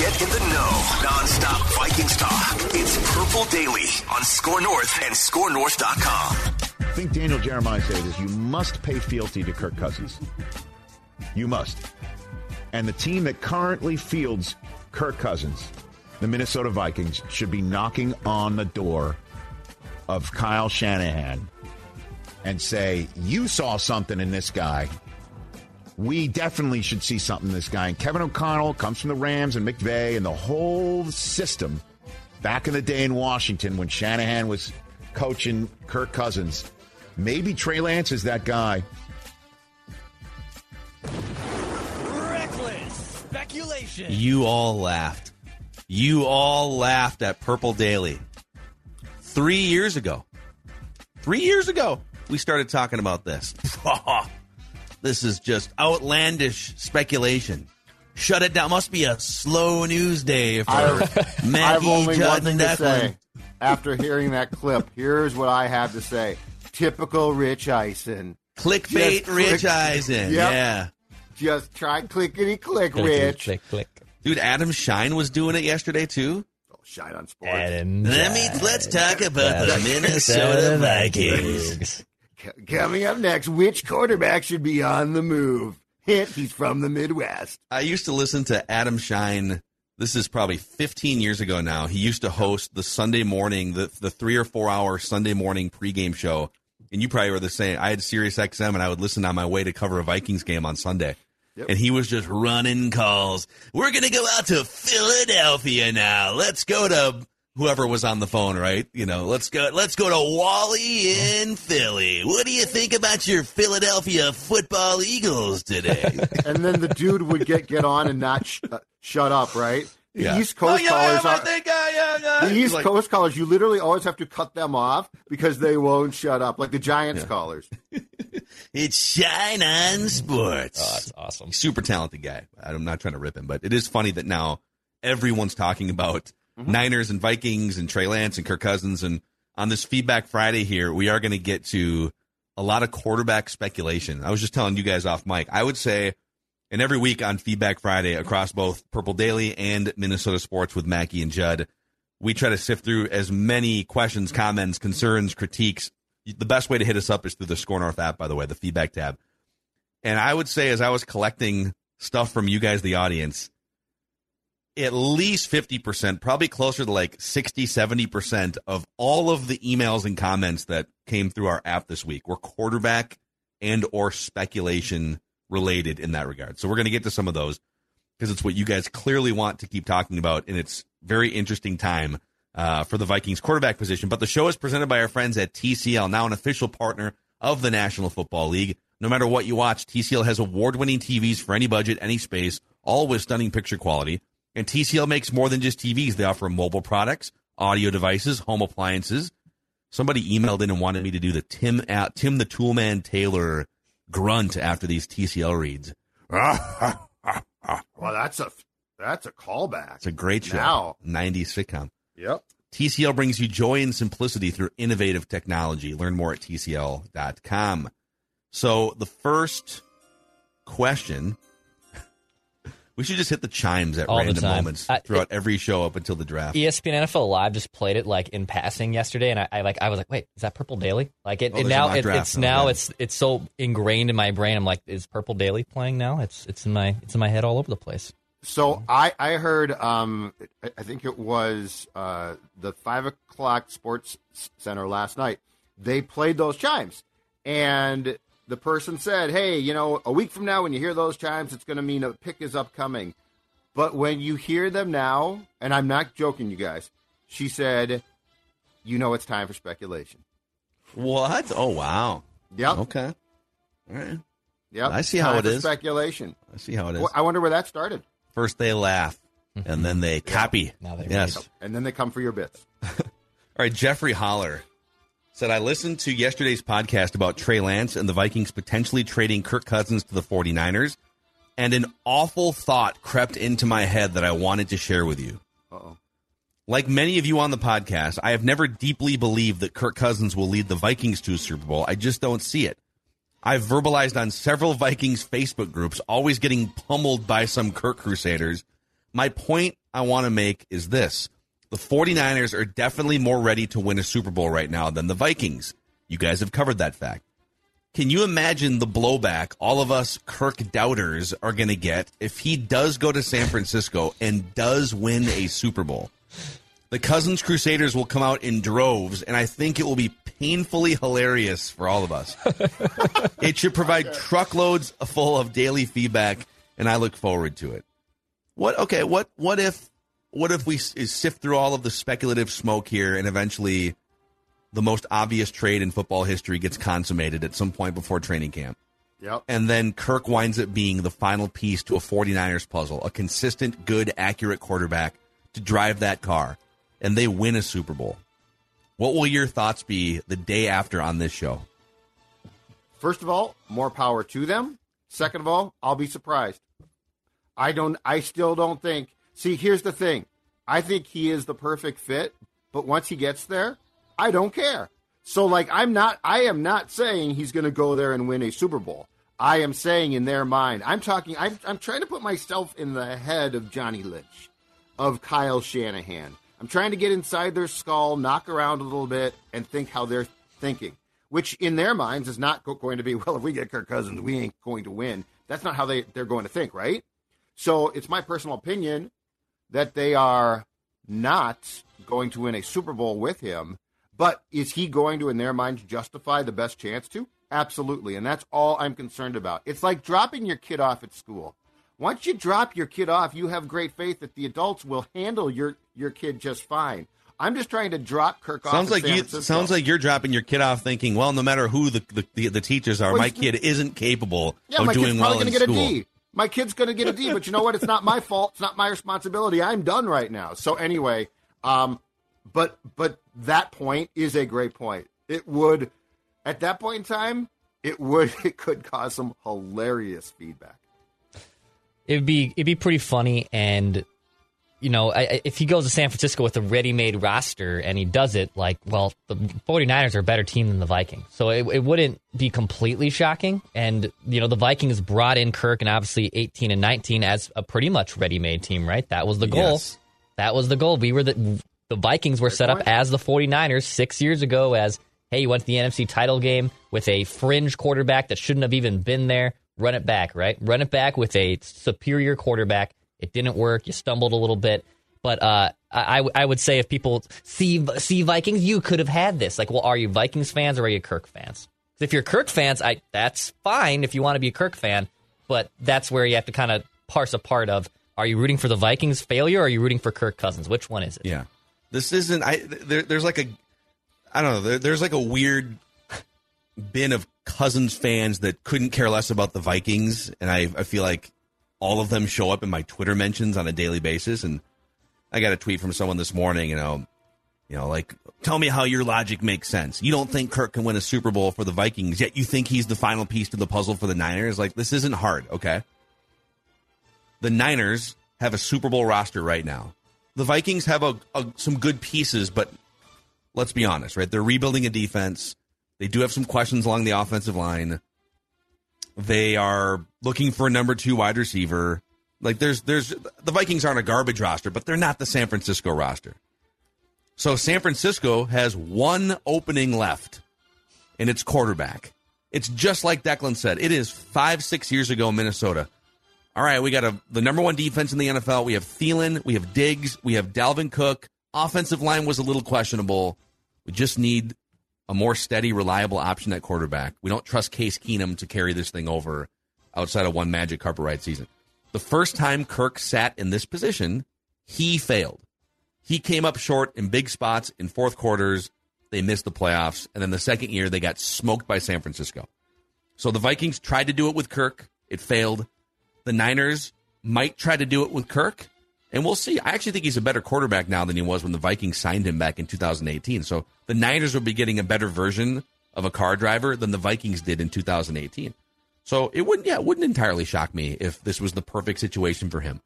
Get in the know. Non-stop Vikings talk. It's Purple Daily on SKOR North and ScoreNorth.com. I think Daniel Jeremiah said this. You must pay fealty to Kirk Cousins. You must. And the team that currently fields Kirk Cousins, the Minnesota Vikings, should be knocking on the door of Kyle Shanahan and say, You saw something in this guy we definitely should see something this guy. And Kevin O'Connell comes from the Rams and McVay and the whole system back in the day in Washington when Shanahan was coaching Kirk Cousins. Maybe Trey Lance is that guy. Reckless speculation. You all laughed. You all laughed at Purple Daily. Three years ago. Three years ago, we started talking about this. This is just outlandish speculation. Shut it down. Must be a slow news day for I've, Maggie I've Judd one thing to Declan. After hearing that clip, here's what I have to say. Typical Rich Eisen. Clickbait Just Rich click- Eisen. Yep. Yeah. Just try clickety click, Rich. Click, click. Dude, Adam Schein was doing it yesterday too. Oh, Schein on sports. Adam Let me let's talk about the Minnesota Vikings. C- Coming up next, which quarterback should be on the move? Hint, he's from the Midwest. I used to listen to Adam Schein. This is probably 15 years ago now. He used to host the Sunday morning, the the three or four hour Sunday morning pregame show. And you probably were the same. I had Sirius XM, and I would listen on my way to cover a Vikings game on Sunday. And he was just running calls. We're gonna go out to Philadelphia now. Let's go to whoever was on the phone, right? You know, let's go. Let's go to Wally in Philly. What do you think about your Philadelphia Football Eagles today? And then the dude would get get on and not sh- uh, shut up, right? The Yeah. East Coast Oh, yeah, callers I are, think I, yeah, yeah. the East like- Coast callers, you literally always have to cut them off because they won't shut up, like the Giants callers. It's Schein on Sports. Oh, that's awesome. Super talented guy. I'm not trying to rip him, but it is funny that now everyone's talking about Mm-hmm. Niners and Vikings and Trey Lance and Kirk Cousins. And on this Feedback Friday here, we are going to get to a lot of quarterback speculation. I was just telling you guys off mic. I would say, and every week on Feedback Friday across both Purple Daily and Minnesota Sports with Mackey and Judd, we try to sift through as many questions, comments, concerns, critiques. The best way to hit us up is through the SKOR North app, by the way, the feedback tab. And I would say, as I was collecting stuff from you guys, the audience, at least 50%, probably closer to like 60, 70% of all of the emails and comments that came through our app this week were quarterback and or speculation related in that regard. So we're going to get to some of those because it's what you guys clearly want to keep talking about. And it's very interesting time uh, for the Vikings quarterback position. But the show is presented by our friends at TCL, now an official partner of the National Football League. No matter what you watch, TCL has award winning TVs for any budget, any space, all with stunning picture quality. And TCL makes more than just TVs. They offer mobile products, audio devices, home appliances. Somebody emailed in and wanted me to do the Tim uh, Tim the Toolman Taylor grunt after these TCL reads. Well, that's a that's a callback. It's a great show. Now. 90s sitcom. Yep. TCL brings you joy and simplicity through innovative technology. Learn more at TCL.com. So the first question, we should just hit the chimes at All random time. moments Uh, throughout every show up until the draft. ESPN NFL Live just played it like in passing yesterday, and I, I like I was like, wait, is that Purple Daily? Like it, Oh, it now it, it's now, now yeah. it's it's so ingrained in my brain. I'm like, is Purple Daily playing now? It's it's in my it's in my head all over the place. So I I heard um I- I think it was uh the five o'clock Sports Center last night. They played those chimes, and the person said, "Hey, you know, a week from now, when you hear those chimes, it's going to mean a pick is upcoming." But when you hear them now, and I'm not joking, you guys, she said, "You know, it's time for speculation." What? Oh wow. Yep. Okay. All right. Yep. I see how Time it. Speculation. I see how it is. Well, I wonder where that started. First they laugh, and then they copy. Now they yes. read. And then they come for your bits. All right, Jeffrey Holler said, I listened to yesterday's podcast about Trey Lance and the Vikings potentially trading Kirk Cousins to the 49ers, and an awful thought crept into my head that I wanted to share with you. Uh-oh. Like many of you on the podcast, I have never deeply believed that Kirk Cousins will lead the Vikings to a Super Bowl. I just don't see it. I've verbalized on several Vikings Facebook groups, always getting pummeled by some Kirk Crusaders. My point I want to make is this the 49ers are definitely more ready to win a Super Bowl right now than the Vikings. You guys have covered that fact. Can you imagine the blowback all of us Kirk doubters are going to get if he does go to San Francisco and does win a Super Bowl? The Cousins Crusaders will come out in droves, and I think it will be painfully hilarious for all of us. it should provide truckloads full of daily feedback, and I look forward to it. What? Okay. What? What if? What if we sift through all of the speculative smoke here, and eventually, the most obvious trade in football history gets consummated at some point before training camp? Yep. and then Kirk winds up being the final piece to a 49ers puzzle, a consistent, good, accurate quarterback to drive that car, and they win a Super Bowl. What will your thoughts be the day after on this show? First of all, more power to them. Second of all, I'll be surprised. I don't I still don't think See, here's the thing. I think he is the perfect fit, but once he gets there, I don't care. So like I'm not I am not saying he's going to go there and win a Super Bowl. I am saying in their mind. I'm talking I'm I'm trying to put myself in the head of Johnny Lynch, of Kyle Shanahan. I'm trying to get inside their skull, knock around a little bit and think how they're thinking which in their minds is not going to be well if we get Kirk Cousins we ain't going to win that's not how they they're going to think right so it's my personal opinion that they are not going to win a Super Bowl with him but is he going to in their minds justify the best chance to? Absolutely and that's all I'm concerned about. It's like dropping your kid off at school. Once you drop your kid off you have great faith that the adults will handle your your kid just fine. I'm just trying to drop Kirk off. Sounds like you, sounds like you're dropping your kid off, thinking, "Well, no matter who the the, the, teachers are, Well, my kid isn't capable Yeah, of doing well in going to get school." My kid's going to get a D, but you know what? It's not my fault. It's not my responsibility. I'm done right now. So anyway, um, but but that point is a great point. It would, at that point in time, it would it could cause some hilarious feedback. It'd be it'd be pretty funny, and you know, I, I- if he goes to San Francisco with a ready-made roster and he does it, like, well, the 49ers are a better team than the Vikings, so it, it wouldn't be completely shocking. And you know, the Vikings brought in Kirk and obviously 18 and 19 as a pretty much ready-made team, right? That was the goal. Yes. That was the goal. We were the the Vikings were set up as the 49ers six years ago as hey, you went to the NFC title game with a fringe quarterback that shouldn't have even been there. Run it back, right? Run it back with a superior quarterback. It didn't work. You stumbled a little bit. But uh, I, I would say if people see see Vikings, you could have had this. Like, well, are you Vikings fans or are you Kirk fans? If you're Kirk fans, I that's fine if you want to be a Kirk fan, but that's where you have to kind of parse apart of are you rooting for the Vikings failure or are you rooting for Kirk Cousins? Which one is it? Yeah, this isn't. I there, there's like a, I don't know. There, there's like a weird bin of Cousins fans that couldn't care less about the Vikings, and I I feel like all of them show up in my Twitter mentions on a daily basis. And I got a tweet from someone this morning. You know, you know, like tell me how your logic makes sense. You don't think Kirk can win a Super Bowl for the Vikings, yet you think he's the final piece to the puzzle for the Niners. Like this isn't hard, okay? The Niners have a Super Bowl roster right now. The Vikings have a, a, some good pieces, but let's be honest, right? They're rebuilding a defense. They do have some questions along the offensive line. They are looking for a number two wide receiver. Like there's there's the Vikings aren't a garbage roster, but they're not the San Francisco roster. So San Francisco has one opening left, and it's quarterback. It's just like Declan said. It is five, six years ago, Minnesota. all right, we got a, the number one defense in the NFL. We have Thielen, we have Diggs, we have Dalvin Cook. Offensive line was a little questionable. We just need a more steady, reliable option at quarterback. We don't trust Case Keenum to carry this thing over outside of one magic carpet ride season. The first time Kirk sat in this position, he failed. He came up short in big spots in fourth quarters. They missed the playoffs. And then the second year, they got smoked by San Francisco. So the Vikings tried to do it with Kirk. It failed. The Niners might try to do it with Kirk. And we'll see. I actually think he's a better quarterback now than he was when the Vikings signed him back in 2018. So the Niners will be getting a better version of a car driver than the Vikings did in 2018. So it wouldn't, yeah, it wouldn't entirely shock me if this was the perfect situation for him.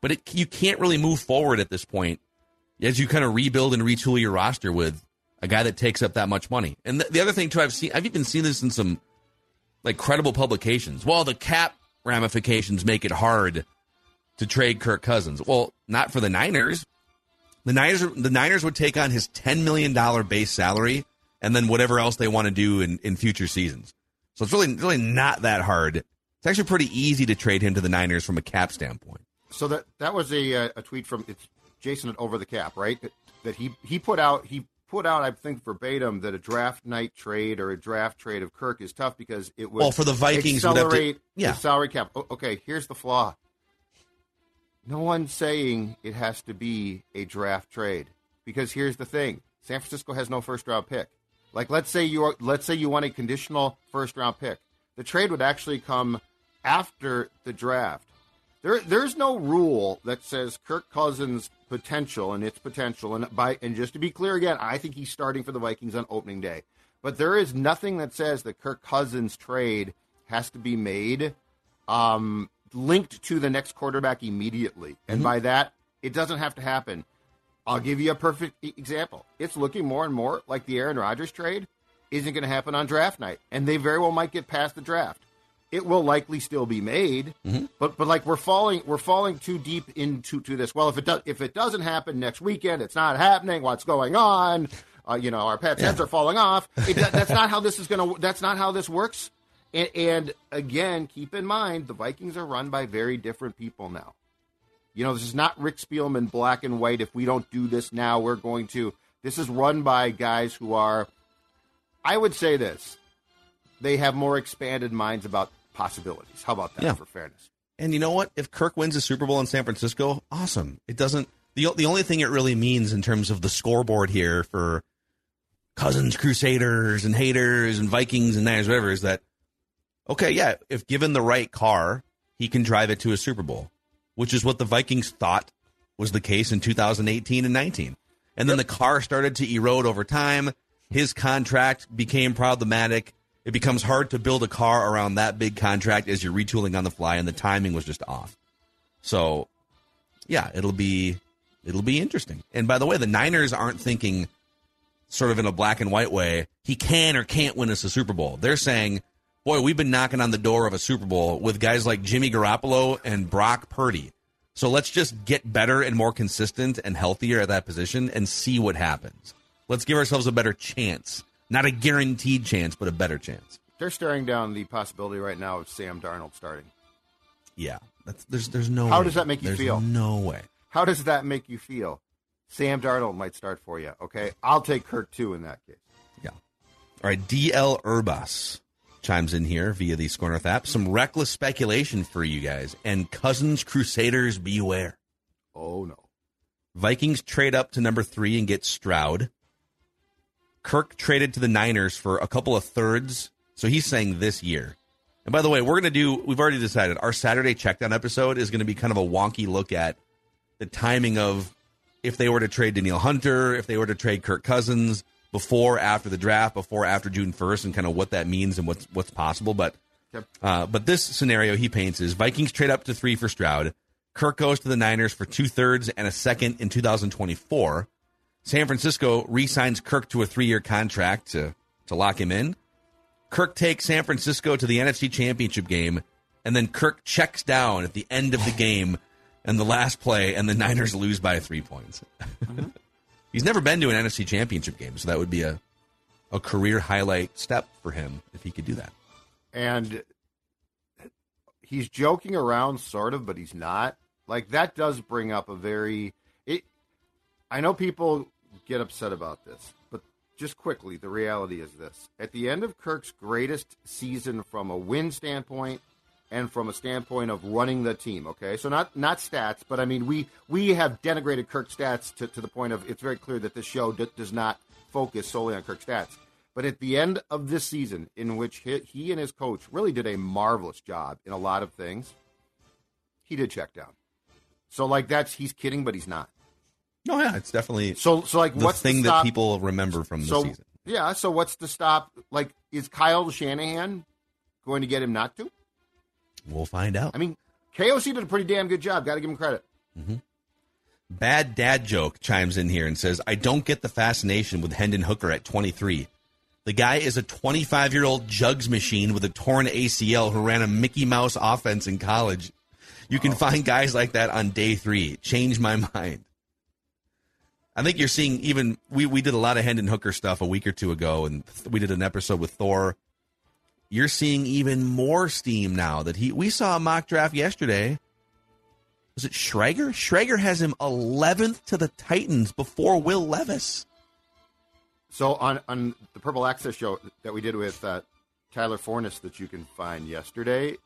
But it, you can't really move forward at this point as you kind of rebuild and retool your roster with a guy that takes up that much money. And the, the other thing too, I've seen, I've even seen this in some like credible publications. Well, the cap ramifications make it hard to trade Kirk Cousins. Well, not for the Niners. The Niners, the Niners would take on his ten million dollar base salary, and then whatever else they want to do in, in future seasons. So it's really really not that hard. It's actually pretty easy to trade him to the Niners from a cap standpoint. So that that was a uh, a tweet from it's Jason at Over the Cap, right? That he he put out he put out I think verbatim that a draft night trade or a draft trade of Kirk is tough because it would well for the Vikings accelerate to, yeah. the salary cap. okay, here's the flaw. No one's saying it has to be a draft trade because here's the thing: San Francisco has no first round pick. Like let's say you are, let's say you want a conditional first round pick. The trade would actually come after the draft. There, there's no rule that says Kirk Cousins' potential and its potential, and by and just to be clear again, I think he's starting for the Vikings on opening day. But there is nothing that says that Kirk Cousins' trade has to be made um, linked to the next quarterback immediately. And mm-hmm. by that, it doesn't have to happen. I'll give you a perfect example. It's looking more and more like the Aaron Rodgers trade isn't going to happen on draft night, and they very well might get past the draft. It will likely still be made, mm-hmm. but but like we're falling we're falling too deep into to this. Well, if it does if it doesn't happen next weekend, it's not happening. What's going on? Uh, you know, our pets' yeah. heads are falling off. It, that's not how this is going to. That's not how this works. And, and again, keep in mind the Vikings are run by very different people now. You know, this is not Rick Spielman black and white. If we don't do this now, we're going to. This is run by guys who are, I would say this, they have more expanded minds about possibilities. How about that yeah. for fairness? And you know what? If Kirk wins a Super Bowl in San Francisco, awesome. It doesn't. The, the only thing it really means in terms of the scoreboard here for Cousins, Crusaders, and haters, and Vikings, and Niners, whatever, is that okay, yeah, if given the right car, he can drive it to a Super Bowl, which is what the Vikings thought was the case in 2018 and 19. And then yep. the car started to erode over time. His contract became problematic. It becomes hard to build a car around that big contract as you're retooling on the fly, and the timing was just off. So, yeah, it'll be it'll be interesting. And by the way, the Niners aren't thinking sort of in a black and white way. He can or can't win us a Super Bowl. They're saying boy, we've been knocking on the door of a Super Bowl with guys like Jimmy Garoppolo and Brock Purdy. So let's just get better and more consistent and healthier at that position and see what happens. Let's give ourselves a better chance. Not a guaranteed chance, but a better chance. They're staring down the possibility right now of Sam Darnold starting. Yeah. there's there's no How way. does that make you there's feel? No way. How does that make you feel? Sam Darnold might start for you, okay? I'll take Kirk too in that case. Yeah. All right, DL Urbas chimes in here via the SKOR North app. Some reckless speculation for you guys. And Cousins Crusaders beware. Oh, no. Vikings trade up to number three and get Stroud. Kirk traded to the Niners for a couple of thirds. So he's saying this year. And by the way, we're going to do, we've already decided our Saturday checkdown episode is going to be kind of a wonky look at the timing of if they were to trade Danielle Hunter, if they were to trade Kirk Cousins, before, after the draft, before, after June first, and kind of what that means and what's what's possible. But uh, but this scenario he paints is Vikings trade up to three for Stroud. Kirk goes to the Niners for two thirds and a second in 2024. San Francisco re-signs Kirk to a three-year contract to to lock him in. Kirk takes San Francisco to the NFC Championship game, and then Kirk checks down at the end of the game and the last play, and the Niners lose by three points. Mm-hmm. He's never been to an NFC Championship game, so that would be a a career highlight step for him if he could do that. And he's joking around, sort of, but he's not. Like that does bring up a very. It. I know people get upset about this, but just quickly, the reality is this: at the end of Kirk's greatest season from a win standpoint and from a standpoint of running the team. Okay, so not not stats, but I mean we we have denigrated Kirk's stats to, to the point of it's very clear that this show d- does not focus solely on Kirk's stats. But at the end of this season, in which he, he and his coach really did a marvelous job in a lot of things, he did check down. So like that's he's kidding, but he's not. No, yeah, it's definitely So so like the what's thing that people remember from the so season. yeah. So what's the stop? Like is Kyle Shanahan going to get him not to? We'll find out. I mean, KOC did a pretty damn good job. Got to give him credit. Mm-hmm. Bad dad joke chimes in here and says, I don't get the fascination with Hendon Hooker at 23. The guy is a 25 year old jugs machine with a torn ACL who ran a Mickey Mouse offense in college. You can oh. find guys like that on day three. Change my mind. I think you're seeing even we, we did a lot of Hendon Hooker stuff a week or two ago, and th- we did an episode with Thor. You're seeing even more steam now that he. We saw a mock draft yesterday. Was it Schrager? Schrager has him 11th to the Titans before Will Levis. So on on the Purple Access show that we did with uh, Tyler Forness that you can find yesterday,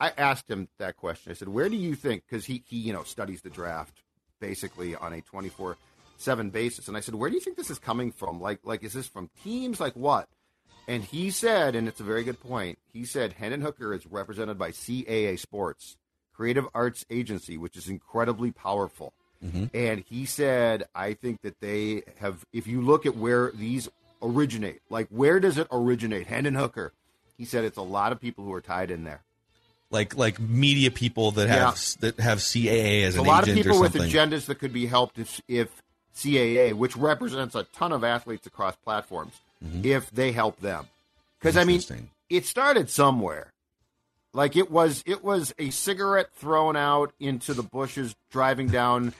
I asked him that question. I said, "Where do you think?" Because he he you know studies the draft basically on a twenty four seven basis, and I said, "Where do you think this is coming from? Like like is this from teams? Like what?" And he said, and it's a very good point. He said Hendon Hooker is represented by CAA Sports, Creative Arts Agency, which is incredibly powerful. Mm-hmm. And he said, I think that they have, if you look at where these originate, like where does it originate? Hendon Hooker. He said it's a lot of people who are tied in there. Like like media people that have that have CAA as It's a an lot of people with agendas that could be helped if, if CAA, which represents a ton of athletes across platforms, if they help them. Because I mean, it started somewhere. Like it was, it was a cigarette thrown out into the bushes driving down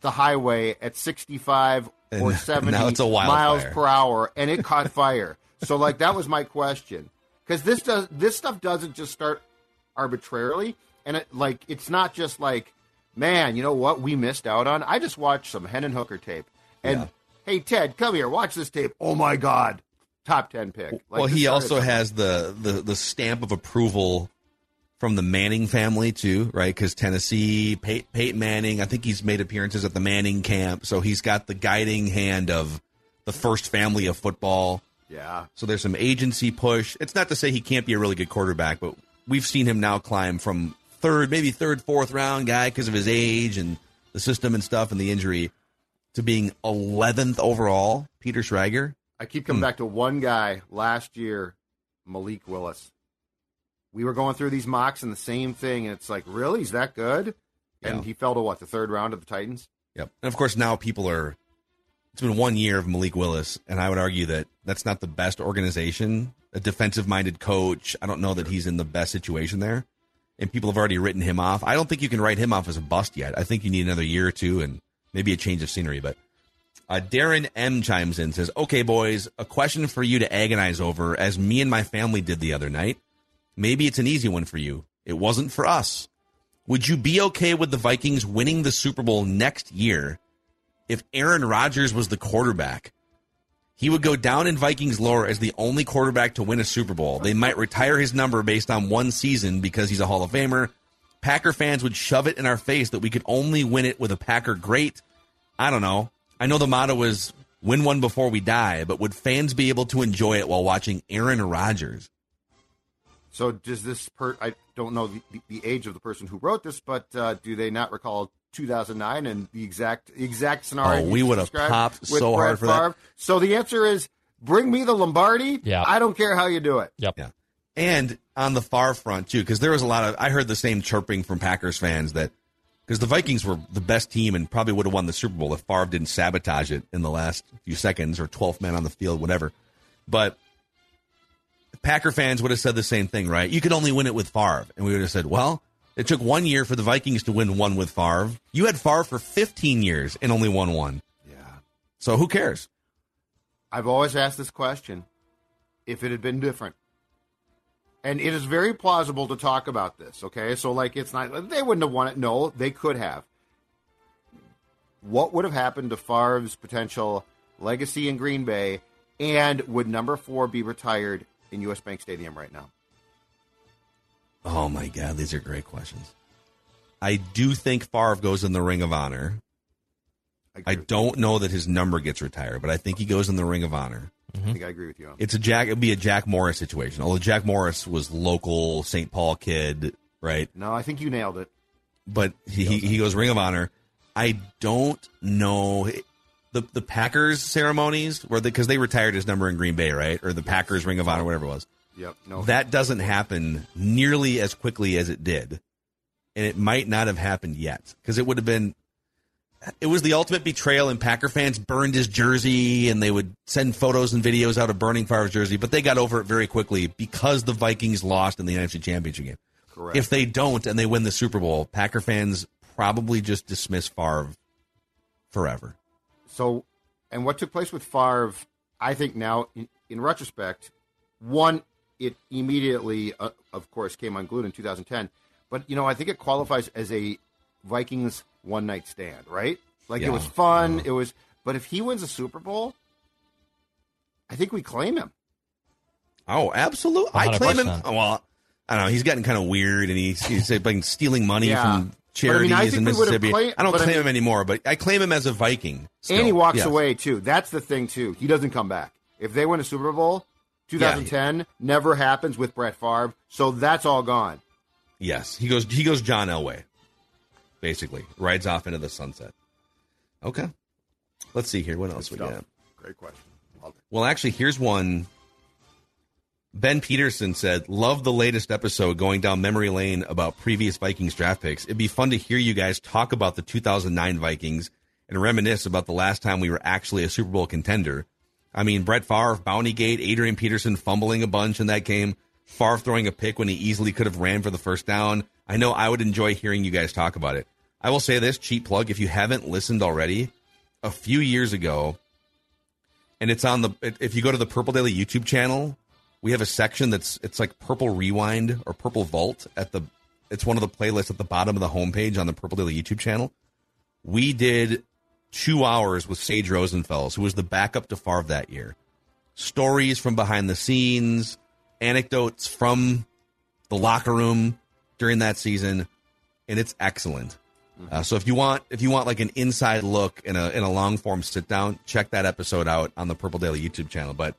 the highway at 65 or And 70 now a miles wildfire. per hour, and it caught fire. So, like, that was my question. Because this does this stuff doesn't just start arbitrarily, and it like it's not just like, man, you know what we missed out on? I just watched some Hendon Hooker tape, and Yeah. Hey, Ted, come here, watch this tape. Oh my God, top ten pick. Like, well, he also has the, the the stamp of approval from the Manning family too, right? Because Tennessee, Pey- Peyton Manning, I think he's made appearances at the Manning camp, so he's got the guiding hand of the first family of football. yeah. So there's some agency push. It's not to say he can't be a really good quarterback, but we've seen him now climb from third, maybe third, fourth round guy because of his age and the system and stuff and the injury to being 11th overall. Peter Schrager. I keep Hmm. coming back to one guy last year, Malik Willis. We were going through these mocks and the same thing, and it's like, really, he's that good? And Yeah. he fell to what the third round of the Titans. Yep. And of course, now people are. It's been one year of Malik Willis, and I would argue that that's not the best organization. A defensive minded coach. I don't know that he's in the best situation there. And people have already written him off. I don't think you can write him off as a bust yet. I think you need another year or two and maybe a change of scenery. But uh, Darren M chimes in says, "Okay, boys, a question for you to agonize over, as me and my family did the other night. Maybe it's an easy one for you. It wasn't for us. Would you be okay with the Vikings winning the Super Bowl next year if Aaron Rodgers was the quarterback? He would go down in Vikings lore as the only quarterback to win a Super Bowl. They might retire his number based on one season because he's a Hall of Famer. Packer fans would shove it in our face that we could only win it with a Packer great. I don't know. I know the motto is win one before we die, but would fans be able to enjoy it while watching Aaron Rodgers? So does this per? I don't know the, the age of the person who wrote this, but uh, do they not recall 2009 and the exact the exact scenario? Oh, we would have popped so Brett hard for that. Favre? So the answer is bring me the Lombardi. Yeah. I don't care how you do it. Yep. Yeah. And on the Favre front too, because there was a lot of I heard the same chirping from Packers fans that because the Vikings were the best team and probably would have won the Super Bowl if Favre didn't sabotage it in the last few seconds or 12th man on the field, whatever. But Packer fans would have said the same thing, right? You could only win it with Favre, and we would have said, well, it took one year for the Vikings to win one with Favre. You had Favre for 15 years and only won one. Yeah. So who cares? I've always asked this question: If it had been different, and it is very plausible to talk about this. Okay, so like it's not they wouldn't have won it. No, they could have. What would have happened to Favre's potential legacy in Green Bay, and would number four be retired in U.S. Bank Stadium right now? Oh my God, these are great questions. I do think Favre goes in the Ring of Honor. I don't know that his number gets retired, but I think he goes in the Ring of Honor. you. I think I agree with you on. It's a Jack. It'd be a Jack Morris situation. Although Jack Morris was local St. Paul kid, right? No, I think you nailed it. But he he, he goes Ring of Honor. I don't know the the Packers ceremonies where because they retired his number in Green Bay, right? Or the Packers Ring of Honor, whatever it was. Yep. No. That doesn't happen nearly as quickly as it did, and it might not have happened yet because it would have been. It was the ultimate betrayal, and Packer fans burned his jersey, and they would send photos and videos out of burning Favre's jersey. But they got over it very quickly because the Vikings lost in the NFC Championship game. Correct. If they don't and they win the Super Bowl, Packer fans probably just dismiss Favre forever. So, and what took place with Favre, I think now, in, in retrospect, one, it immediately, uh, of course, came unglued in 2010. But, you know, I think it qualifies as a Vikings one night stand, right? Like Yeah. it was fun. It was, but if he wins a Super Bowl, I think we claim him. Oh, absolutely. I claim him. 100%. Well, I don't know. He's getting kind of weird, and he's he's like stealing money Yeah. from But, I mean, I charities in Mississippi. claimed- I don't but I claim mean- him anymore, but I claim him as a Viking. still. And he walks Yes. away, too. That's the thing, too. He doesn't come back. If they win a Super Bowl, 2010 never happens with Brett Favre. So that's all gone. Yes, he goes. He goes John Elway, basically rides off into the sunset. Okay, let's see here. What else we Stuff. got? Great question. Well, actually, here's one. Ben Peterson said, Love the latest episode going down memory lane about previous Vikings draft picks. It'd be fun to hear you guys talk about the 2009 Vikings and reminisce about the last time we were actually a Super Bowl contender. I mean, Brett Favre, Bountygate, Adrian Peterson fumbling a bunch in that game, Favre throwing a pick when he easily could have ran for the first down. I know I would enjoy hearing you guys talk about it. I will say this cheap plug if you haven't listened already, a few years ago, and it's on the if you go to the Purple Daily YouTube channel, we have a section that's it's like Purple Rewind or Purple Vault at the it's one of the playlists at the bottom of the homepage on the Purple Daily YouTube channel. We did two hours with Sage Rosenfels, who was the backup to Favre that year. Stories from behind the scenes, anecdotes from the locker room during that season, and it's excellent. Uh, so if you want if you want like an inside look in a in a long form sit down, check that episode out on the Purple Daily YouTube channel. But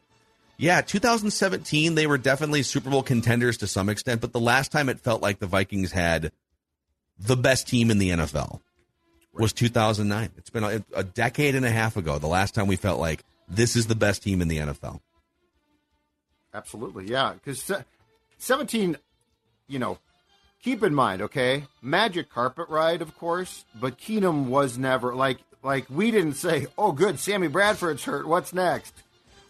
yeah, 2017 they were definitely Super Bowl contenders to some extent, but the last time it felt like the Vikings had the best team in the NFL was 2009. It's been a, a decade and a half ago. The last time we felt like this is the best team in the NFL. Absolutely, yeah. Because 17, you know, keep in mind, okay, magic carpet ride, of course, but Keenum was never like like we didn't say, oh, good, Sammy Bradford's hurt. What's next?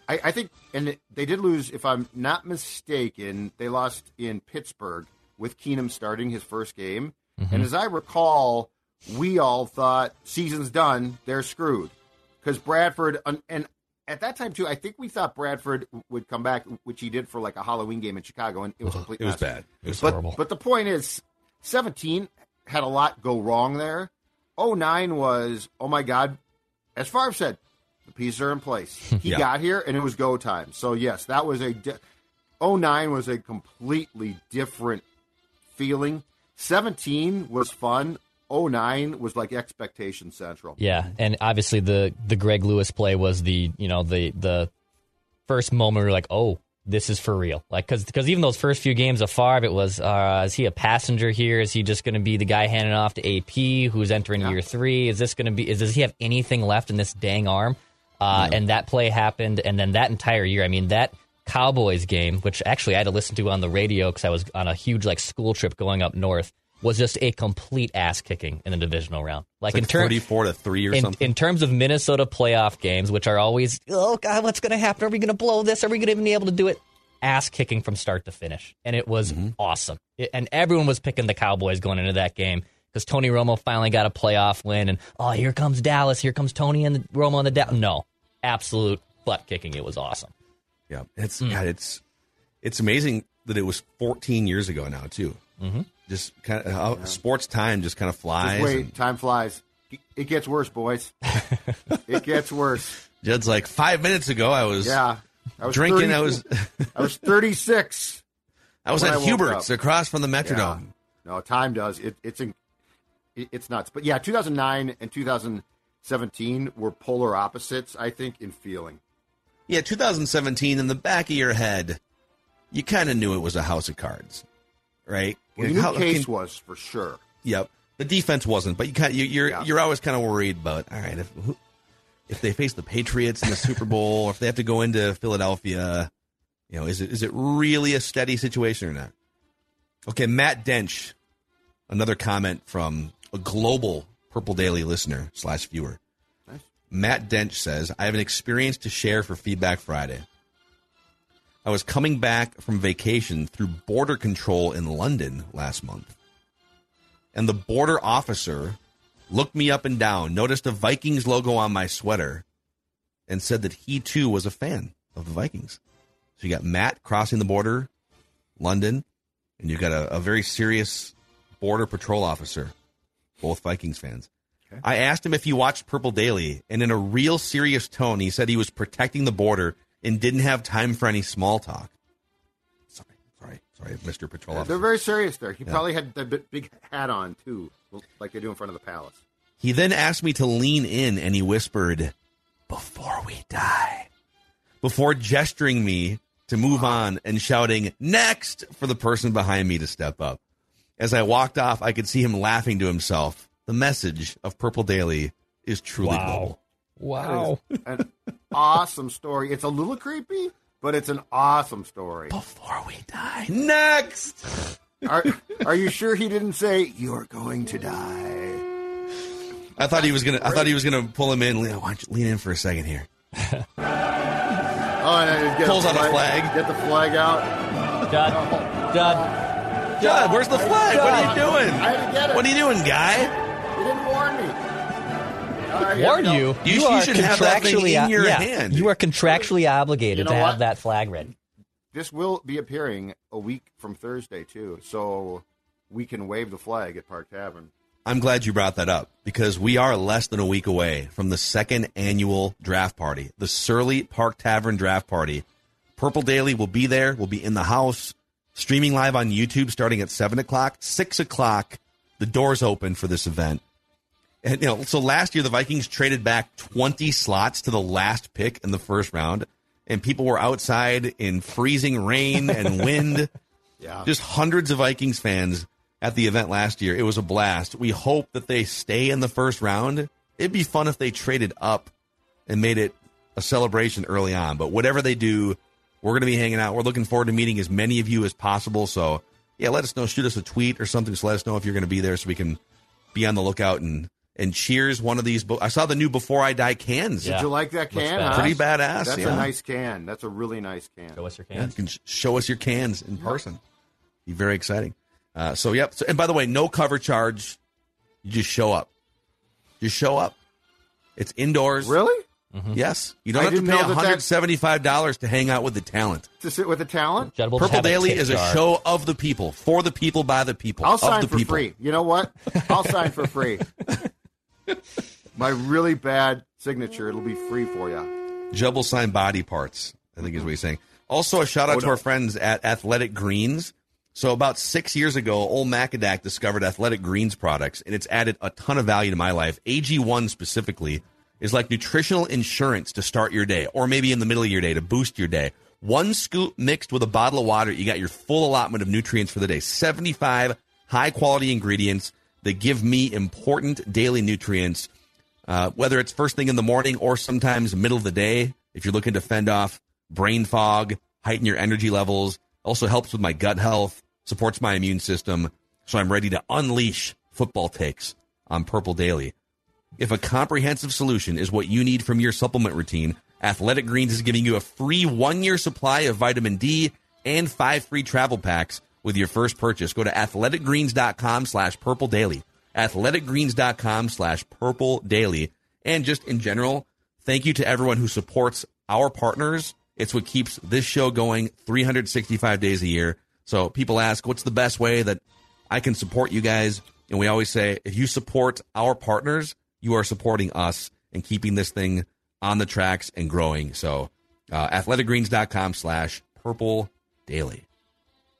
I, I think, and they did lose, if I'm not mistaken, they lost in Pittsburgh with Keenum starting his first game. Mm-hmm. And as I recall, we all thought season's done, they're screwed because Bradford and at that time too, I think we thought Bradford would come back, which he did for like a Halloween game in Chicago, and it was a complete. It was bad. It was But horrible. but the point is, seventeen had a lot go wrong there. 09 was oh my god, as Favre said, the pieces are in place. He Yeah. got here and it was go time. So yes, that was a. Di- 09 was a completely different feeling. 17 was fun. 09 was like expectation central. Yeah, and obviously the the Greg Lewis play was the you know the the first moment we were like, oh, this is for real. Like because because even those first few games of Favre, it was uh, is he a passenger here? Is he just going to be the guy handing off to AP who's entering year three? Is this going to be? Is does he have anything left in this dang arm? Uh, And that play happened, and then that entire year, I mean that. Cowboys game, which actually I had to listen to on the radio because I was on a huge like school trip going up north, was just a complete ass kicking in the divisional round. Like, like in terms 34 to 3 or in, something. in terms of Minnesota playoff games, which are always, oh God, what's going to happen? Are we going to blow this? Are we going to be able to do it? Ass kicking from start to finish, and it was awesome. It- and everyone was picking the Cowboys going into that game because Tony Romo finally got a playoff win, and oh, here comes Dallas, here comes Tony and the, Romo and the Dallas. No, absolute butt kicking. It was awesome. Yeah, it's Hmm. God, it's it's amazing. that it was 14 years ago now too. Mm-hmm. Just kind of how sports time just kind of flies. Wait, and time flies. It gets worse, boys. it gets worse. Judd's like five minutes ago. I was Yeah. I was drinking. 30 I was I was 36. I was at I Hubert's up. across from the Yeah. Metrodome. No, time does. It, it's in, it, it's nuts. But yeah, 2009 and 2017 were polar opposites, I think, in feeling. Yeah, 2017. In the back of your head, you kind of knew it was a house of cards, right? Well, you knew How- Case can- was for sure. Yep. The defense wasn't, but you kind you, you're Yeah. you're always kind of worried about all right if if they face the Patriots in the Super Bowl, or if they have to go into Philadelphia, you know, is it is it really a steady situation or not? Okay, Matt Dench, another comment from a global Purple Daily listener slash viewer. Nice. Matt Dench says, I have an experience to share for Feedback Friday. I was coming back from vacation through border control in London last month. And the border officer looked me up and down, noticed a Vikings logo on my sweater, and said that he too was a fan of the Vikings. So you got Matt crossing the border, London, and you've got a, a very serious border patrol officer, both Vikings fans. I asked him if he watched Purple Daily, and in a real serious tone, he said he was protecting the border and didn't have time for any small talk. Sorry, sorry, sorry, Mr. Patrol Officer. They're very serious there. He probably had the big hat on, too, like they do in front of the palace. He then asked me to lean in and he whispered, Before we die. Before gesturing me to move on and shouting, Next! for the person behind me to step up. As I walked off, I could see him laughing to himself. The message of Purple Daily is truly global. Wow. An awesome story. It's a little creepy, but it's an awesome story. Before we die. Next! Are, are you sure he didn't say, You're going to die? I thought he was gonna. I thought he was gonna pull him in. Why don't lean in for a second here? Oh, and then Pulls out a flag. Get the flag out. Judd, oh. Judd, Judd, where's the flag? What are you doing? I had to get it. What are you doing, guy? Right, warn we go. you. You- you are should have that thing contractually in your yeah, hand. You are contractually obligated You know to have that flag ready. This will be appearing a week from Thursday, too, so we can wave the flag at Park Tavern. I'm glad you brought that up because we are less than a week away from the second annual draft party, the Surly Park Tavern draft party. Purple Daily will be there. We'll be in the house, streaming live on YouTube starting at seven o'clock. Six o'clock, the doors open for this event. And you know, so last year the Vikings traded back 20 slots to the last pick in the first round, and people were outside in freezing rain and wind. Yeah. Just hundreds of Vikings fans at the event last year. It was a blast. We hope that they stay in the first round. It'd be fun if they traded up and made it a celebration early on. But whatever they do, we're going to be hanging out. We're looking forward to meeting as many of you as possible. So, yeah, let us know. Shoot us a tweet or something. So let us know if you're going to be there so we can be on the lookout and and cheers one of these. bo- I saw the new Before I Die cans. Yeah. Did you like that can? badass. Pretty badass. That's yeah. a nice can. That's a really nice can. Show us your Yeah, cans. you can sh- show us your cans in person. Be very exciting. Uh, so, yep. So, and by the way, no cover charge. You just show up. Just show up. It's indoors. Really? Yes. You don't I have to pay know that that- $175 to hang out with the talent. To sit with the talent? Judd Purple have a Daily tip is a jar. show of the people, for the people, by the people, I'll of sign the for people. free. You know what? I'll sign for free. My really bad signature, it'll be free for you. Jubble sign body parts, I think is what he's saying. Also, a shout out Oh, to no. our friends at Athletic Greens. So, about six years ago, old Macadac discovered Athletic Greens products, and it's added a ton of value to my life. AG1 specifically is like nutritional insurance to start your day, or maybe in the middle of your day to boost your day. One scoop mixed with a bottle of water, you got your full allotment of nutrients for the day. 75 high quality ingredients that give me important daily nutrients uh, whether it's first thing in the morning or sometimes middle of the day, if you're looking to fend off brain fog, heighten your energy levels, also helps with my gut health, supports my immune system, so I'm ready to unleash football takes on Purple Daily. If a comprehensive solution is what you need from your supplement routine, Athletic Greens is giving you a free one year supply of vitamin D and five free travel packs with your first purchase. Go to athleticgreens.com slash purple daily. Athleticgreens.com slash purple daily. And just in general, thank you to everyone who supports our partners. It's what keeps this show going 365 days a year. So people ask, what's the best way that I can support you guys? And we always say, if you support our partners, you are supporting us and keeping this thing on the tracks and growing. So, uh, athleticgreens.com slash purple daily.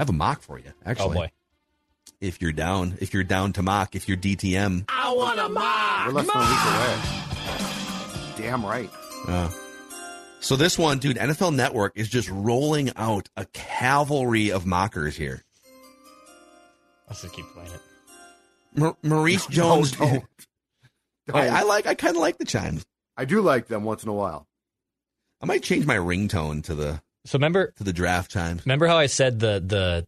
I have a mock for you, oh, actually. Oh boy. If you're down, if you're down to mock, if you're DTM, I want a mock. We're less than a week away. Damn right. So this one, dude, NFL Network is just rolling out a cavalry of mockers here. Let's just keep playing it. Mar- Maurice Jones. No, don't. Don't. I, I like. I kind of like the chimes. I do like them once in a while. I might change my ringtone to the So remember, to the draft chimes. remember how I said the the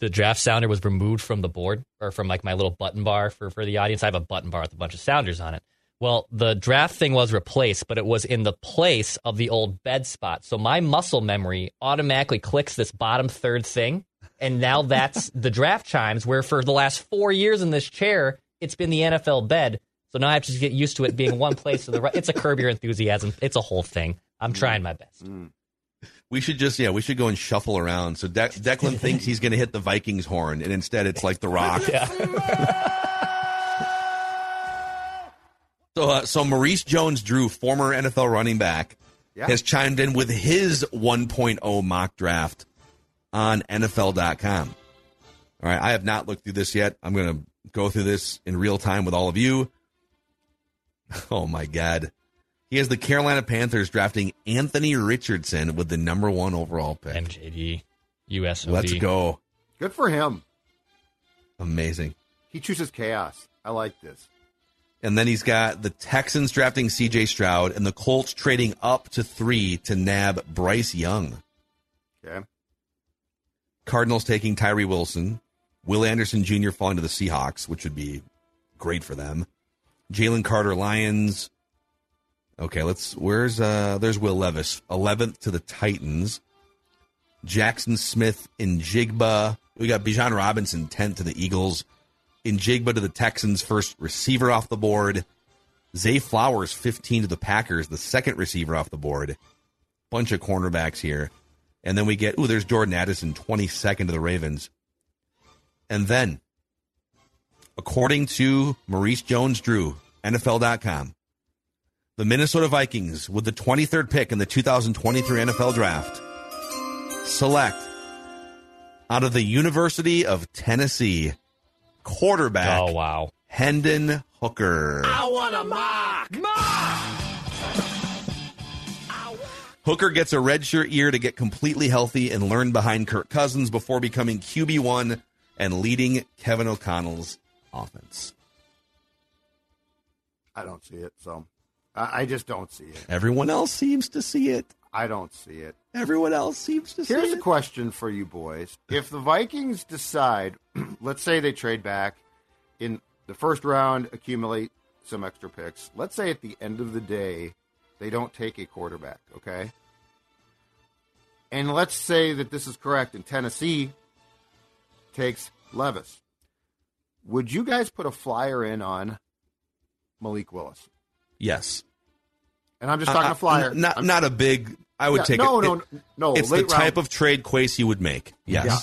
the draft sounder was removed from the board or from like my little button bar for for the audience. I have a button bar with a bunch of sounders on it. Well, the draft thing was replaced, but it was in the place of the old bed spot. So my muscle memory automatically clicks this bottom third thing, and now that's the draft chimes. Where for the last four years in this chair, it's been the NFL bed. So now I have to just get used to it being one place to the right. It's a curb your enthusiasm. It's a whole thing. I'm mm. trying my best. Mm. We should just yeah, we should go and shuffle around. So De- Declan thinks he's going to hit the Vikings horn, and instead it's like the Rock. So, uh, so Maurice Jones-Drew, former NFL running back, Yeah. has chimed in with his 1.0 mock draft on NFL.com. All right, I have not looked through this yet. I'm going to go through this in real time with all of you. Oh my God. He has the Carolina Panthers drafting Anthony Richardson with the number one overall pick. MJD, USOD. Let's go. Good for him. Amazing. He chooses chaos. I like this. And then he's got the Texans drafting CJ Stroud and the Colts trading up to three to nab Bryce Young. Okay. Cardinals taking Tyree Wilson, Will Anderson Jr. falling to the Seahawks, which would be great for them. Jalen Carter Lions. Okay, let's. Where's uh? There's Will Levis, eleventh to the Titans. Jackson Smith in Jigba. We got Bijan Robinson, tenth to the Eagles. Njigba to the Texans, first receiver off the board. Zay Flowers, 15 to the Packers, the second receiver off the board. Bunch of cornerbacks here. And then we get, ooh, there's Jordan Addison, 22nd to the Ravens. And then, according to Maurice Jones Drew, NFL.com, the Minnesota Vikings, with the 23rd pick in the 2023 NFL Draft, select out of the University of Tennessee quarterback Oh wow. Hendon Hooker. I want a mock. Mock. Hooker gets a redshirt year to get completely healthy and learn behind Kirk Cousins before becoming QB1 and leading Kevin O'Connell's offense. I don't see it, so I, I just don't see it. Everyone else seems to see it. I don't see it. Everyone else seems to see it. Here's a it. question for you boys. If the Vikings decide, let's say they trade back in the first round, accumulate some extra picks. Let's say at the end of the day, they don't take a quarterback, okay? And let's say that this is correct and Tennessee takes Levis. Would you guys put a flyer in on Malik Willis? Yes. And I'm just talking Uh, a flyer. Not I'm- not a big. I would Yeah, take no, it. no, it- no, It's the late type of trade Kwesi would make. Yes. Yeah.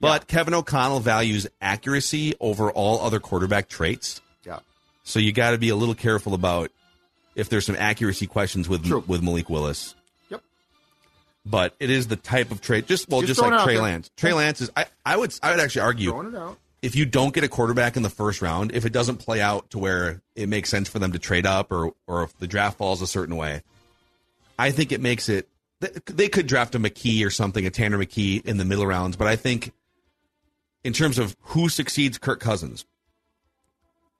But Kevin O'Connell values accuracy over all other quarterback traits. Yeah. So you got to be a little careful about if there's some accuracy questions with True. with Malik Willis. Yep. But it is the type of trade. Just well, Just just, like Trey. Lance. Trey Lance is. I, I would I would actually argue Throwing it out. If you don't get a quarterback in the first round, if it doesn't play out to where it makes sense for them to trade up, or or if the draft falls a certain way, I think it makes it. They could draft a McKee or something, a Tanner McKee in the middle rounds, but I think in terms of who succeeds Kirk Cousins,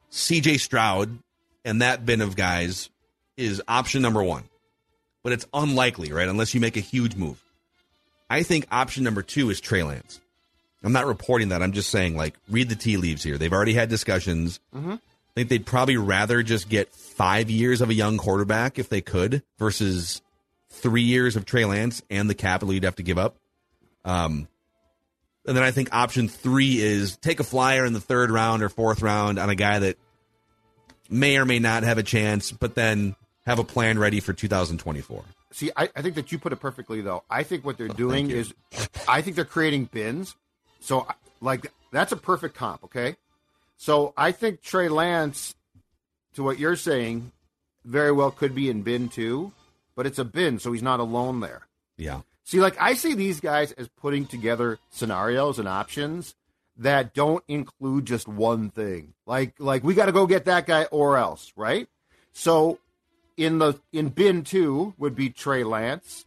C.J. Stroud and that bin of guys is option number one, but it's unlikely, right? Unless you make a huge move. I think option number two is Trey Lance. I'm not reporting that. I'm just saying, like, read the tea leaves here. They've already had discussions. Mm-hmm. I think they'd probably rather just get five years of a young quarterback if they could versus three years of Trey Lance and the capital you'd have to give up. Um, and then I think option three is take a flyer in the third round or fourth round on a guy that may or may not have a chance, but then have a plan ready for 2024. See, I, I think that you put it perfectly, though. I think what they're doing is, I think they're creating bins. So, like, that's a perfect comp, okay? So, I think Trey Lance, to what you're saying, very well could be in bin two, but it's a bin, so he's not alone there. Yeah. See, like, I see these guys as putting together scenarios and options that don't include just one thing. Like, like we got to go get that guy or else, right? So, in the in bin two would be Trey Lance,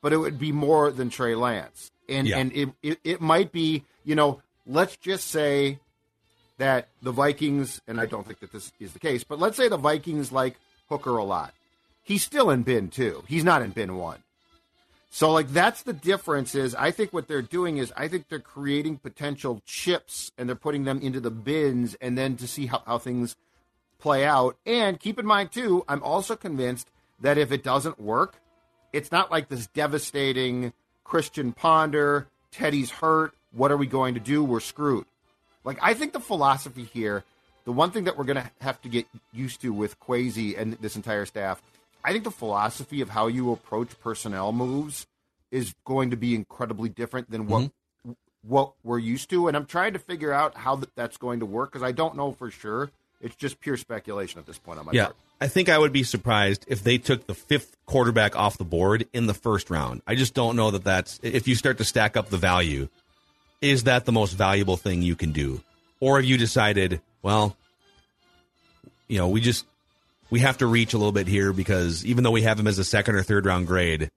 but it would be more than Trey Lance, and Yeah. and it, it it might be you know let's just say that the Vikings and I don't think that this is the case, but let's say the Vikings like Hooker a lot. He's still in bin two. He's not in bin one. So like that's the difference is I think what they're doing is I think they're creating potential chips and they're putting them into the bins and then to see how, how things play out. And keep in mind too, I'm also convinced that if it doesn't work, it's not like this devastating Christian Ponder, Teddy's hurt, what are we going to do? We're screwed. Like I think the philosophy here, the one thing that we're gonna have to get used to with Kwesi and this entire staff, I think the philosophy of how you approach personnel moves is going to be incredibly different than what mm-hmm. what we're used to. And I'm trying to figure out how that, that's going to work because I don't know for sure. It's just pure speculation at this point on my Yeah. part. I think I would be surprised if they took the fifth quarterback off the board in the first round. I just don't know that that's, if you start to stack up the value, is that the most valuable thing you can do? Or have you decided, well, you know, we just, we have to reach a little bit here because even though we have him as a second or third round grade,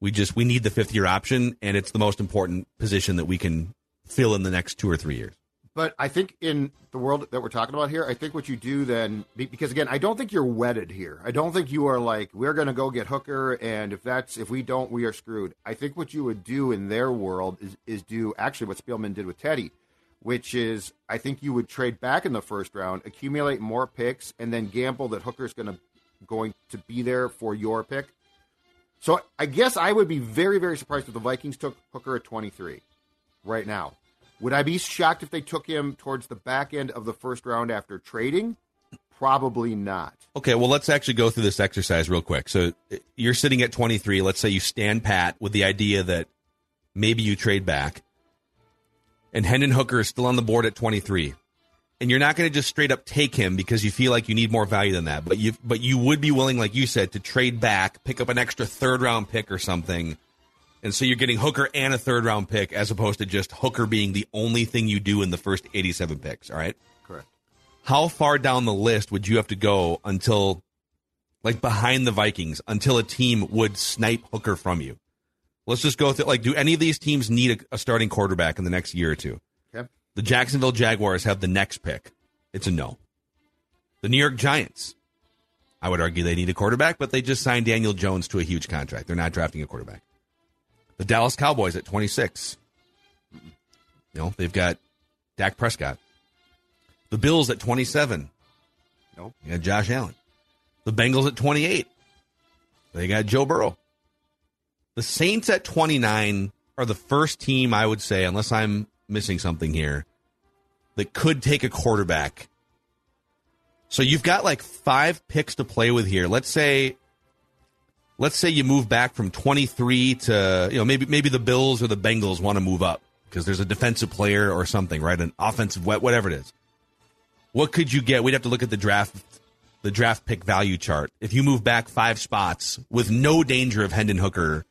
we just, we need the fifth year option and it's the most important position that we can fill in the next two or three years. But I think in the world that we're talking about here, I think what you do then, because again, I don't think you're wedded here. I don't think you are like, we're going to go get Hooker, and if that's, if we don't, we are screwed. I think what you would do in their world is, is do actually what Spielman did with Teddy, which is, I think you would trade back in the first round, accumulate more picks, and then gamble that Hooker's going to, going to be there for your pick. So I guess I would be very, very surprised if the Vikings took Hooker at 23 right now. Would I be shocked if they took him towards the back end of the first round after trading? Probably not. Okay, well, let's actually go through this exercise real quick. So uh, you're sitting at 23. Let's say you stand pat with the idea that maybe you trade back, and Hendon Hooker is still on the board at 23. And you're not going to just straight up take him because you feel like you need more value than that. But you, but you would be willing, like you said, to trade back, pick up an extra third round pick or something. And so you're getting Hooker and a third round pick as opposed to just Hooker being the only thing you do in the first 87 picks. All right. Correct. How far down the list would you have to go until, like behind the Vikings, until a team would snipe Hooker from you? Let's just go through. Like, do any of these teams need a, a starting quarterback in the next year or two? Okay. The Jacksonville Jaguars have the next pick. It's a no. The New York Giants, I would argue they need a quarterback, but they just signed Daniel Jones to a huge contract. They're not drafting a quarterback. The Dallas Cowboys at 26. Mm-hmm. You know, they've got Dak Prescott. The Bills at 27. Nope. You got Josh Allen. The Bengals at 28. They got Joe Burrow. The Saints at 29 are the first team, I would say, unless I'm missing something here, that could take a quarterback. So you've got like five picks to play with here. Let's say let's say you move back from 23 to, you know, maybe maybe the Bills or the Bengals want to move up because there's a defensive player or something, right? An offensive wha- whatever it is. What could you get? We'd have to look at the draft the draft pick value chart. If you move back 5 spots with no danger of Hendon Hooker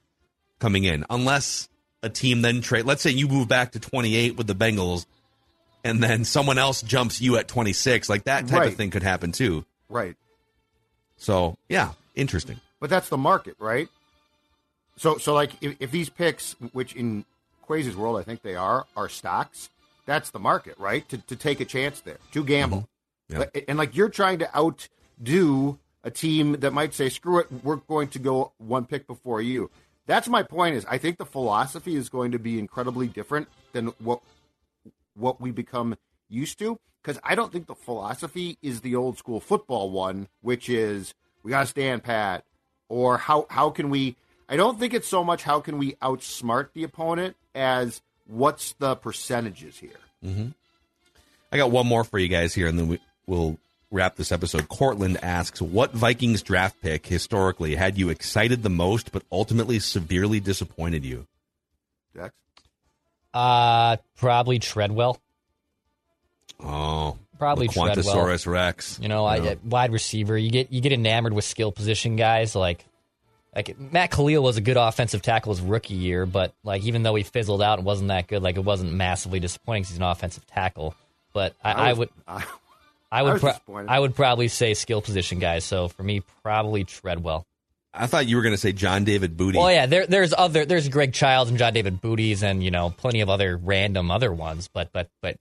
coming in, unless a team then trade. Let's say you move back to 28 with the Bengals and then someone else jumps you at 26. Like that type Right. of thing could happen too. Right. So, yeah, interesting. But that's the market, right? So, so like if, if these picks, which in Kwesi's world I think they are, are stocks, that's the market, right? To, to take a chance there, to gamble. Mm-hmm. Like- And like you're trying to outdo a team that might say, screw it, we're going to go one pick before you. that's my point. Is I think the philosophy is going to be incredibly different than what what we become used to. Because I don't think the philosophy is the old school football one, which is we got to stand pat, or how how can we? I don't think it's so much how can we outsmart the opponent as what's the percentages here. Mm-hmm. I got one more for you guys here, and then we, we'll wrap this episode. Cortland asks, "What Vikings draft pick historically had you excited the most, but ultimately severely disappointed you?" Jax? Uh, probably Treadwell. Oh, Probably the Quantosaurus Treadwell. Rex. You know, I, Yeah. uh, wide receiver. You get you get enamored with skill position guys like like Matt Kalil was a good offensive tackle his rookie year, but like even though he fizzled out and wasn't that good, like it wasn't massively disappointing 'cause he's an offensive tackle. But I, I, was- would I, I I would was pro- I would probably say skill position guys. So for me, probably Treadwell. I thought you were going to say John David Booty. Well, yeah, there, there's other there's Greg Childs and John David Booties and you know plenty of other random other ones, but but but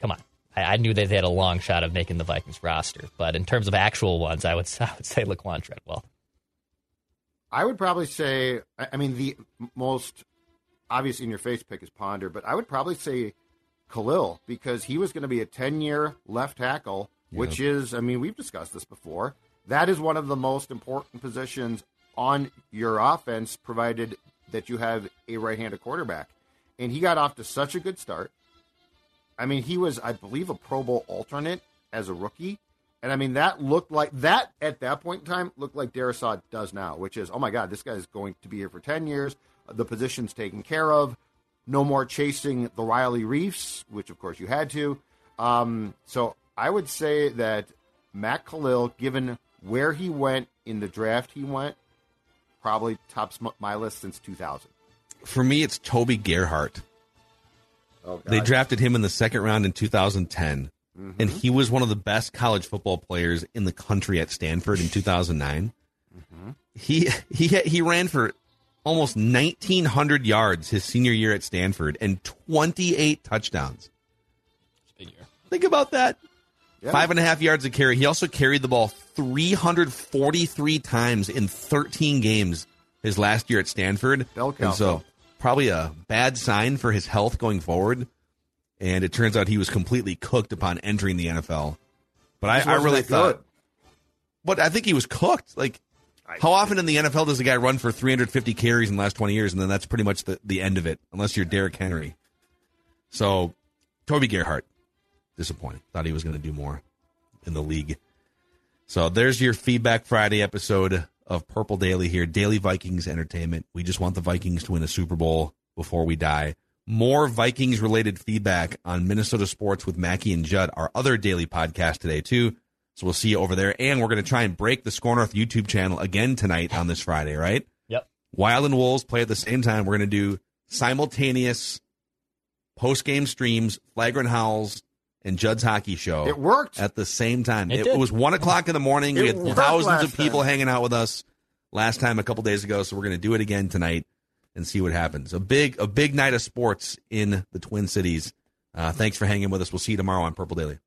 come on, I, I knew that they had a long shot of making the Vikings roster, but in terms of actual ones, I would I would say Laquon Treadwell. I would probably say, I I mean, the most obvious in your face pick is Ponder, but I would probably say Kalil because he was going to be a 10 year left tackle, which is, I mean, we've discussed this before. That is one of the most important positions on your offense, provided that you have a right handed quarterback. And he got off to such a good start. I mean, he was, I believe, a Pro Bowl alternate as a rookie. And I mean, that looked like that at that point in time looked like Darrisaw does now, which is, oh my God, this guy's going to be here for 10 years. The position's taken care of. No more chasing the Riley Reiffs, which of course you had to. Um, so I would say that Matt Kalil, given where he went in the draft he went, probably tops my list since 2000. For me, it's Toby Gerhart. Oh, They drafted him in the second round in 2010, Mm-hmm. and he was one of the best college football players in the country at Stanford in 2009. Mm-hmm. He he he ran for almost 1900 yards his senior year at Stanford and 28 touchdowns. Think about that. Yeah. Five and a half yards a carry. He also carried the ball 343 times in 13 games his last year at Stanford. Bell and cow. so probably a bad sign for his health going forward. And it turns out he was completely cooked upon entering the NFL. But I, I really thought, but I think he was cooked. Like, how often in the NFL does a guy run for 350 carries in the last 20 years, and then that's pretty much the, the end of it, unless you're Derrick Henry. So, Toby Gerhart, disappointed. Thought he was going to do more in the league. So, there's your Feedback Friday episode of Purple Daily here. Daily Vikings Entertainment. We just want the Vikings to win a Super Bowl before we die. More Vikings related feedback on Minnesota sports with Mackey and Judd, our other daily podcast today, too. So we'll see you over there. And we're going to try and break the SKOR North YouTube channel again tonight on this Friday, right? Yep. Wild and Wolves play at the same time. We're going to do simultaneous post game streams, Flagrant Howls, and Judd's Hockey Show. It worked. At the same time. It It, did. was one o'clock in the morning. we had thousands of people time. hanging out with us last time a couple days ago. So we're going to do it again tonight and see what happens. A big, a big night of sports in the Twin Cities. Uh, thanks for hanging with us. We'll see you tomorrow on Purple Daily.